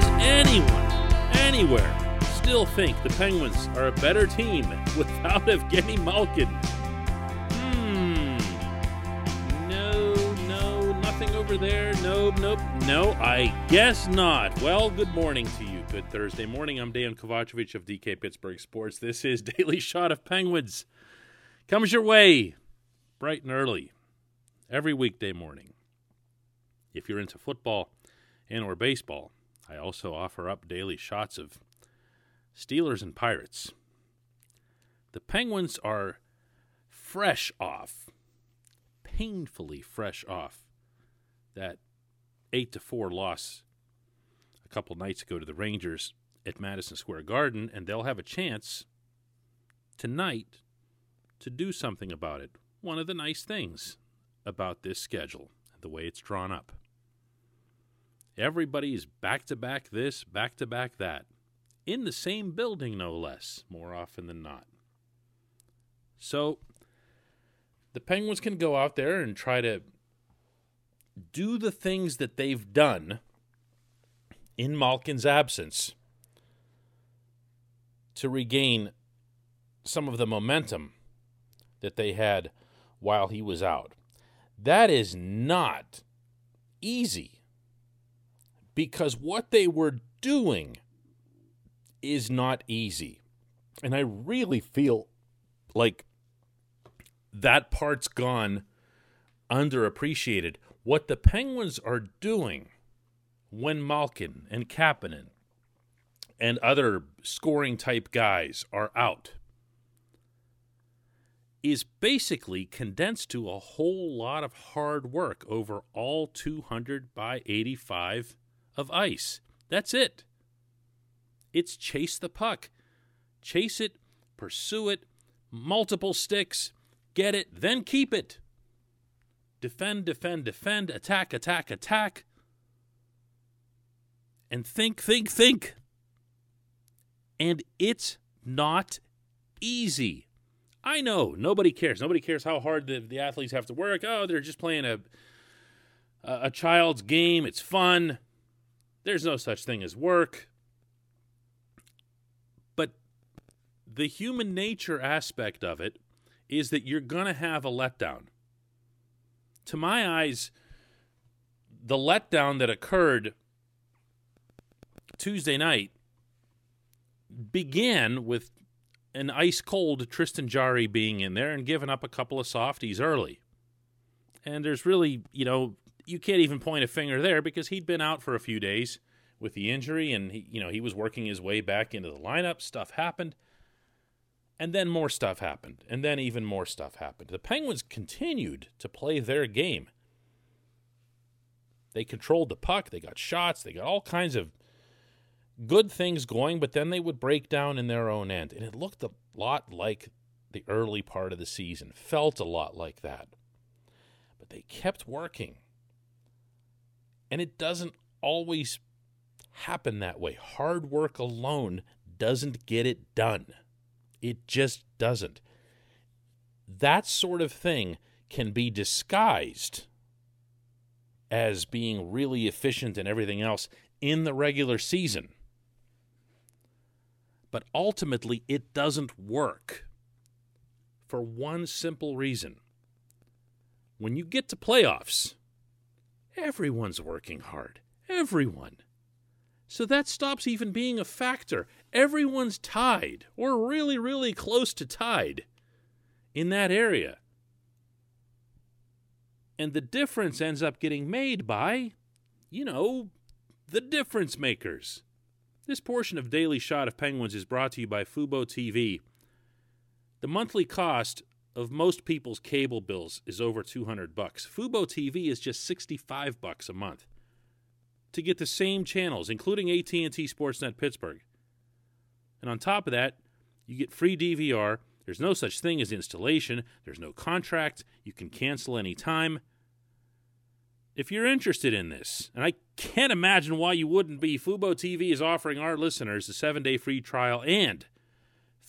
Does anyone, anywhere, still think the Penguins are a better team without Evgeny Malkin? Hmm. No, no, nothing over there. Nope, nope. No, I guess not. Well, good morning to you. Good Thursday morning. I'm Dejan Kovacevic of DK Pittsburgh Sports. This is Daily Shot of Penguins. Comes your way bright and early every weekday morning. If you're into football and or baseball, I also offer up daily shots of Steelers and Pirates. The Penguins are fresh off, painfully fresh off that 8 to 4 loss a couple nights ago to the Rangers at Madison Square Garden and they'll have a chance tonight to do something about it. One of the nice things about this schedule, the way it's drawn up. Everybody is back to back this, back to back that, in the same building, no less, more often than not. So the Penguins can go out there and try to do the things that they've done in Malkin's absence to regain some of the momentum that they had while he was out. That is not easy because what they were doing is not easy. And I really feel like that part's gone underappreciated. What the Penguins are doing when Malkin and Kapanen and other scoring type guys are out is basically condensed to a whole lot of hard work over all 200 by 85 of ice. That's it. It's chase the puck. Chase it, pursue it, multiple sticks, get it, then keep it. Defend, defend, defend, attack, attack, attack. And think, think, think. And it's not easy. I know nobody cares. Nobody cares how hard the, the athletes have to work. Oh, they're just playing a a child's game. It's fun. There's no such thing as work. But the human nature aspect of it is that you're going to have a letdown. To my eyes, the letdown that occurred Tuesday night began with an ice cold Tristan Jarry being in there and giving up a couple of softies early. And there's really, you know, you can't even point a finger there because he'd been out for a few days with the injury and he, you know, he was working his way back into the lineup. Stuff happened. And then more stuff happened. And then even more stuff happened. The Penguins continued to play their game. They controlled the puck, they got shots, they got all kinds of good things going, but then they would break down in their own end. And it looked a lot like the early part of the season, felt a lot like that. But they kept working. And it doesn't always happen that way. Hard work alone doesn't get it done, it just doesn't. That sort of thing can be disguised as being really efficient and everything else in the regular season but ultimately, it doesn't work for one simple reason. When you get to playoffs, everyone's working hard. Everyone. So that stops even being a factor. Everyone's tied, or really, really close to tied in that area. And the difference ends up getting made by, you know, the difference makers. This portion of Daily Shot of Penguins is brought to you by Fubo TV. The monthly cost of most people's cable bills is over 200 bucks. Fubo TV is just 65 bucks a month to get the same channels including AT&T Sportsnet Pittsburgh. And on top of that, you get free DVR. There's no such thing as installation. There's no contract. You can cancel anytime if you're interested in this, and I can't imagine why you wouldn't be, Fubo TV is offering our listeners a seven day free trial and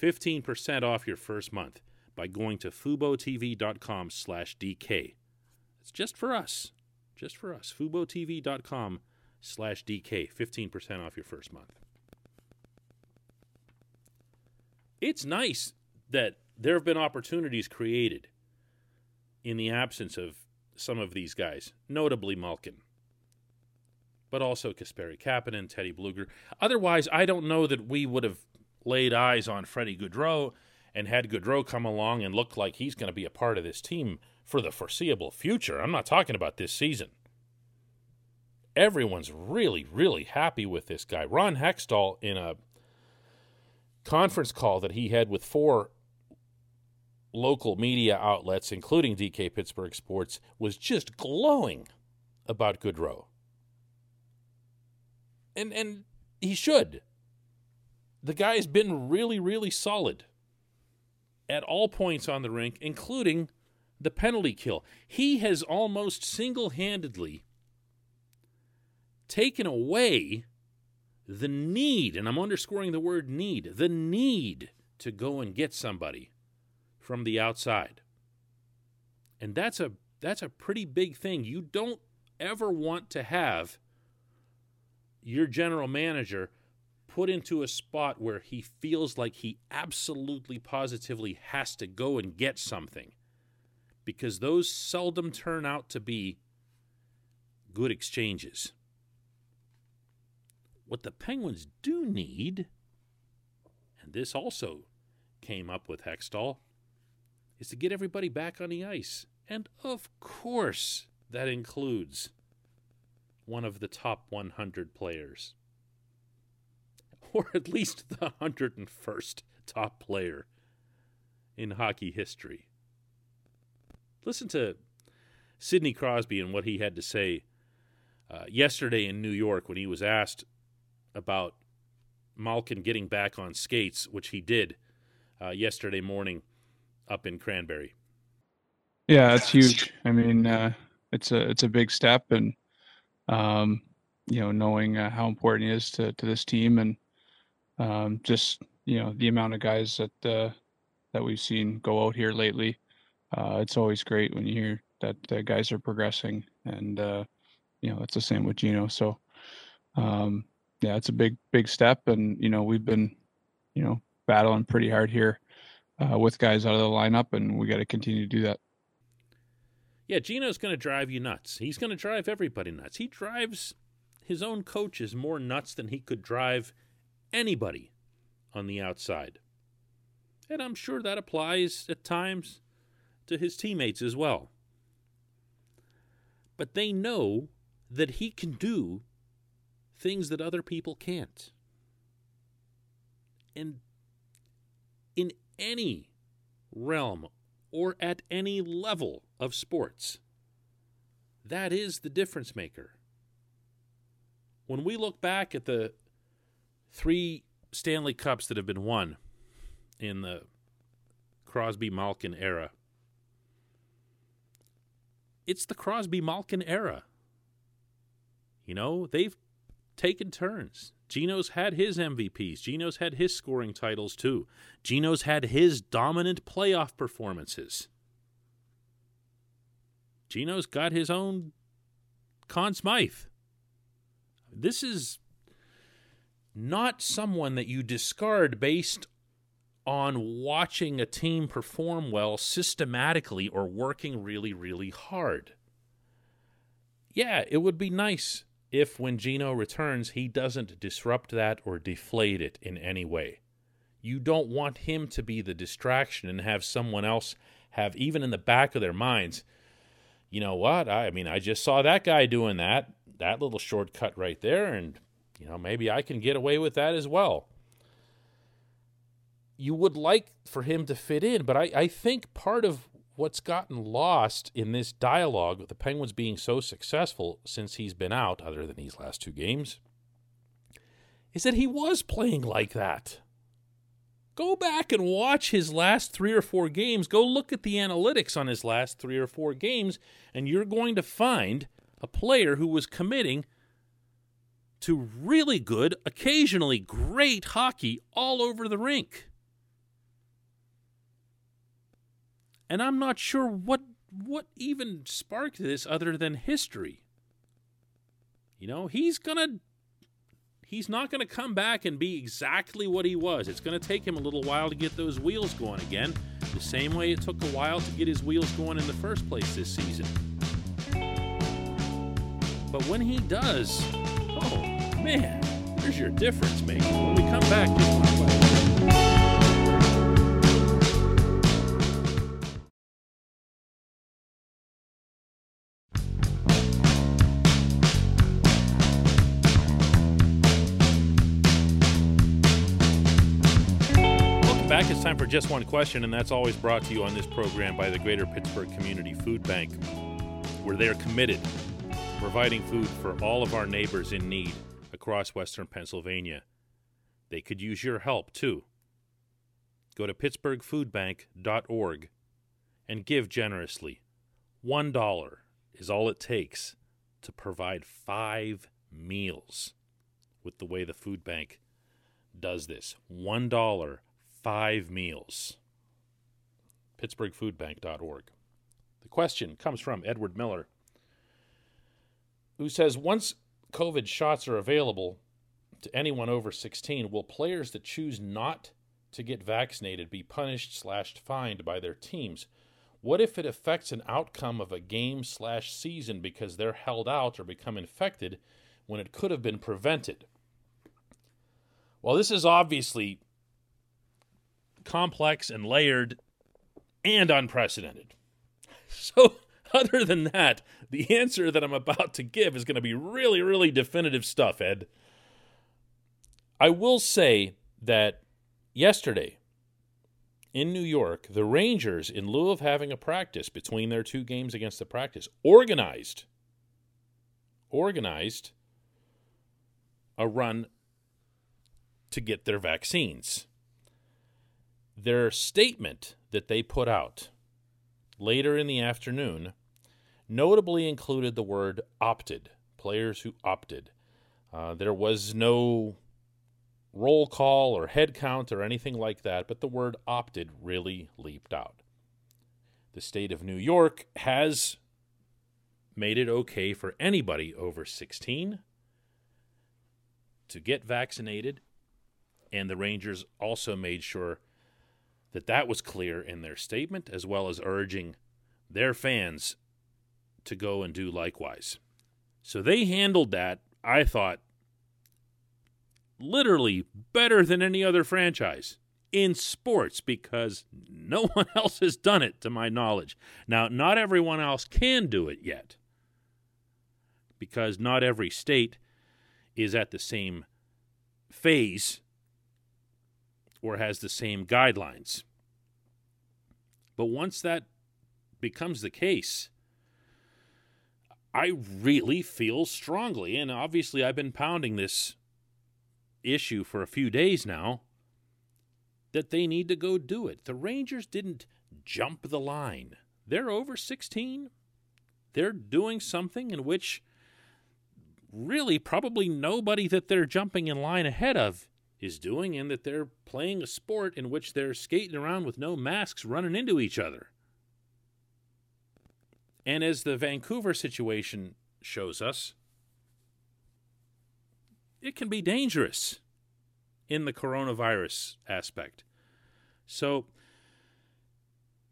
15% off your first month by going to FuboTV.com slash DK. It's just for us. Just for us. FuboTV.com slash DK, 15% off your first month. It's nice that there have been opportunities created in the absence of some of these guys, notably Malkin, but also Kasperi Kapanen, Teddy Bluger. Otherwise, I don't know that we would have laid eyes on Freddie Gaudreau and had Gaudreau come along and look like he's going to be a part of this team for the foreseeable future. I'm not talking about this season. Everyone's really, really happy with this guy. Ron Hextall, in a conference call that he had with four local media outlets, including DK Pittsburgh Sports, was just glowing about Gaudreau. And and he should. The guy's been really, really solid at all points on the rink, including the penalty kill. He has almost single handedly taken away the need, and I'm underscoring the word need, the need to go and get somebody from the outside. And that's a that's a pretty big thing. You don't ever want to have your general manager put into a spot where he feels like he absolutely positively has to go and get something because those seldom turn out to be good exchanges. What the Penguins do need, and this also came up with Hextall, is to get everybody back on the ice. And of course, that includes one of the top 100 players, or at least the 101st top player in hockey history. Listen to Sidney Crosby and what he had to say uh, yesterday in New York when he was asked about Malkin getting back on skates, which he did uh, yesterday morning up in Cranberry. Yeah, it's huge. I mean, uh, it's a it's a big step, and um, you know, knowing uh, how important he is to to this team, and um, just you know the amount of guys that uh, that we've seen go out here lately uh, it's always great when you hear that guys are progressing, and uh, you know it's the same with Gino. So um, yeah, it's a big big step, and you know we've been you know battling pretty hard here uh, with guys out of the lineup, and we got to continue to do that. Yeah, Gino's going to drive you nuts. He's going to drive everybody nuts. He drives his own coaches more nuts than he could drive anybody on the outside. And I'm sure that applies at times to his teammates as well. But they know that he can do things that other people can't. And in any realm or at any level of sports, that is the difference maker. When we look back at the three Stanley Cups that have been won in the Crosby Malkin era, it's the Crosby Malkin era. You know, they've taken turns. Gino's had his MVPs. Gino's had his scoring titles too. Gino's had his dominant playoff performances. Gino's got his own Conn Smythe. This is not someone that you discard based on watching a team perform well systematically or working really, really hard. Yeah, it would be nice if when Gino returns, he doesn't disrupt that or deflate it in any way. You don't want him to be the distraction and have someone else have, even in the back of their minds, you know what? I, I mean, I just saw that guy doing that, that little shortcut right there, and, you know, maybe I can get away with that as well you would like for him to fit in, but I, I think part of what's gotten lost in this dialogue with the Penguins being so successful since he's been out, other than these last two games, is that he was playing like that. Go back and watch his last three or four games. Go look at the analytics on his last three or four games, and you're going to find a player who was committing to really good, occasionally great hockey all over the rink. And I'm not sure what what even sparked this other than history. You know, he's going to he's not going to come back and be exactly what he was. It's going to take him a little while to get those wheels going again, the same way it took a while to get his wheels going in the first place this season. But when he does, oh man, there's your difference maker. When we come back, back. It's time for just one question, and that's always brought to you on this program by the Greater Pittsburgh Community Food Bank, where they are committed to providing food for all of our neighbors in need across Western Pennsylvania. They could use your help, too. Go to pittsburghfoodbank.org and give generously. One dollar is all it takes to provide five meals with the way the food bank does this. One dollar five meals. PittsburghFoodBank.org. The question comes from Edward Miller, who says Once COVID shots are available to anyone over 16, will players that choose not to get vaccinated be punished slash fined by their teams? What if it affects an outcome of a game slash season because they're held out or become infected when it could have been prevented? Well, this is obviously complex and layered and unprecedented. So, other than that, the answer that I'm about to give is going to be really, really definitive stuff, Ed. I will say that yesterday in New York, the Rangers, in lieu of having a practice between their two games against the practice, organized organized a run to get their vaccines their statement that they put out later in the afternoon notably included the word opted, players who opted. Uh, there was no roll call or head count or anything like that, but the word opted really leaped out. The state of New York has made it okay for anybody over 16 to get vaccinated, and the Rangers also made sure that that was clear in their statement, as well as urging their fans to go and do likewise. So they handled that, I thought, literally better than any other franchise in sports because no one else has done it to my knowledge. Now, not everyone else can do it yet because not every state is at the same phase or has the same guidelines. But once that becomes the case, I really feel strongly, and obviously I've been pounding this issue for a few days now, that they need to go do it. The Rangers didn't jump the line. They're over 16. They're doing something in which really probably nobody that they're jumping in line ahead of is doing, and that they're playing a sport in which they're skating around with no masks running into each other. And as the Vancouver situation shows us, it can be dangerous in the coronavirus aspect. So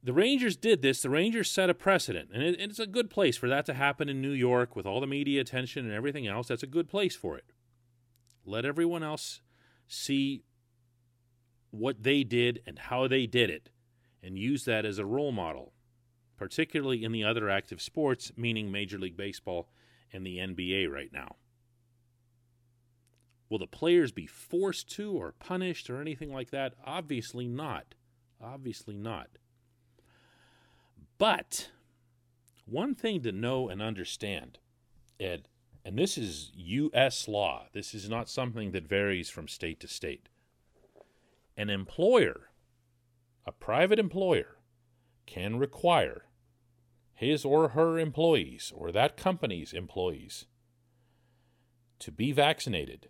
the Rangers did this. The Rangers set a precedent, and, it, it's a good place for that to happen in New York with all the media attention and everything else. That's a good place for it. Let everyone else see what they did and how they did it and use that as a role model, particularly in the other active sports, meaning Major League Baseball and the NBA right now. Will the players be forced to or punished or anything like that? Obviously not. Obviously not. But one thing to know and understand, Ed, and this is U.S. law, this is not something that varies from state to state. An employer, a private employer, can require his or her employees or that company's employees to be vaccinated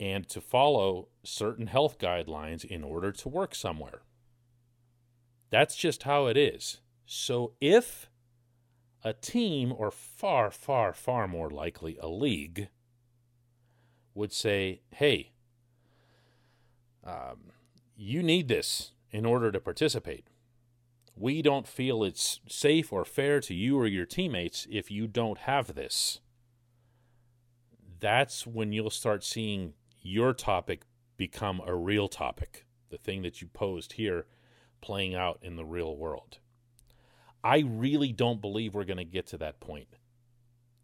and to follow certain health guidelines in order to work somewhere. That's just how it is. So if a team, or far, far, far more likely a league, would say, hey, um, you need this in order to participate. We don't feel it's safe or fair to you or your teammates if you don't have this. That's when you'll start seeing your topic become a real topic, the thing that you posed here playing out in the real world. I really don't believe we're going to get to that point.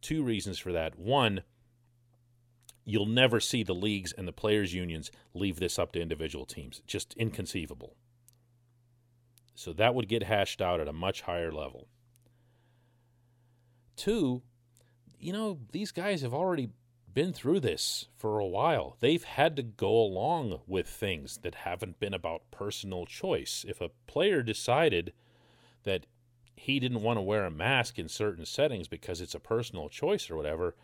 Two reasons for that. One, you'll never see the leagues and the players' unions leave this up to individual teams. Just inconceivable. So that would get hashed out at a much higher level. Two, you know, these guys have already been through this for a while. They've had to go along with things that haven't been about personal choice. If a player decided that he didn't want to wear a mask in certain settings because it's a personal choice or whatever,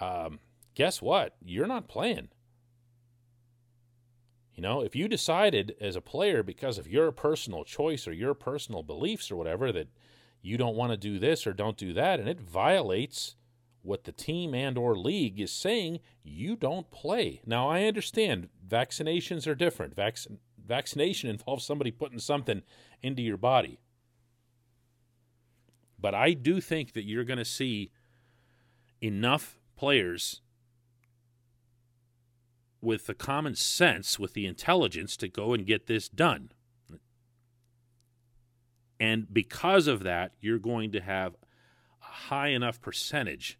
um, guess what? You're not playing. You know, if you decided as a player because of your personal choice or your personal beliefs or whatever that you don't want to do this or don't do that and it violates what the team and or league is saying, you don't play. Now I understand vaccinations are different. Vac- vaccination involves somebody putting something into your body. But I do think that you're going to see enough players with the common sense, with the intelligence to go and get this done. And because of that, you're going to have a high enough percentage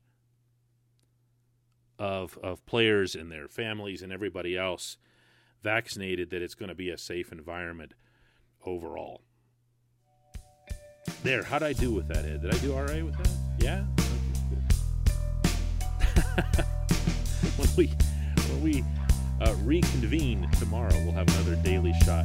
of, of players and their families and everybody else vaccinated that it's going to be a safe environment overall. There, how'd I do with that, Ed? Did I do all right with that? Yeah? when we when we Uh, reconvene tomorrow, we'll have another daily shot.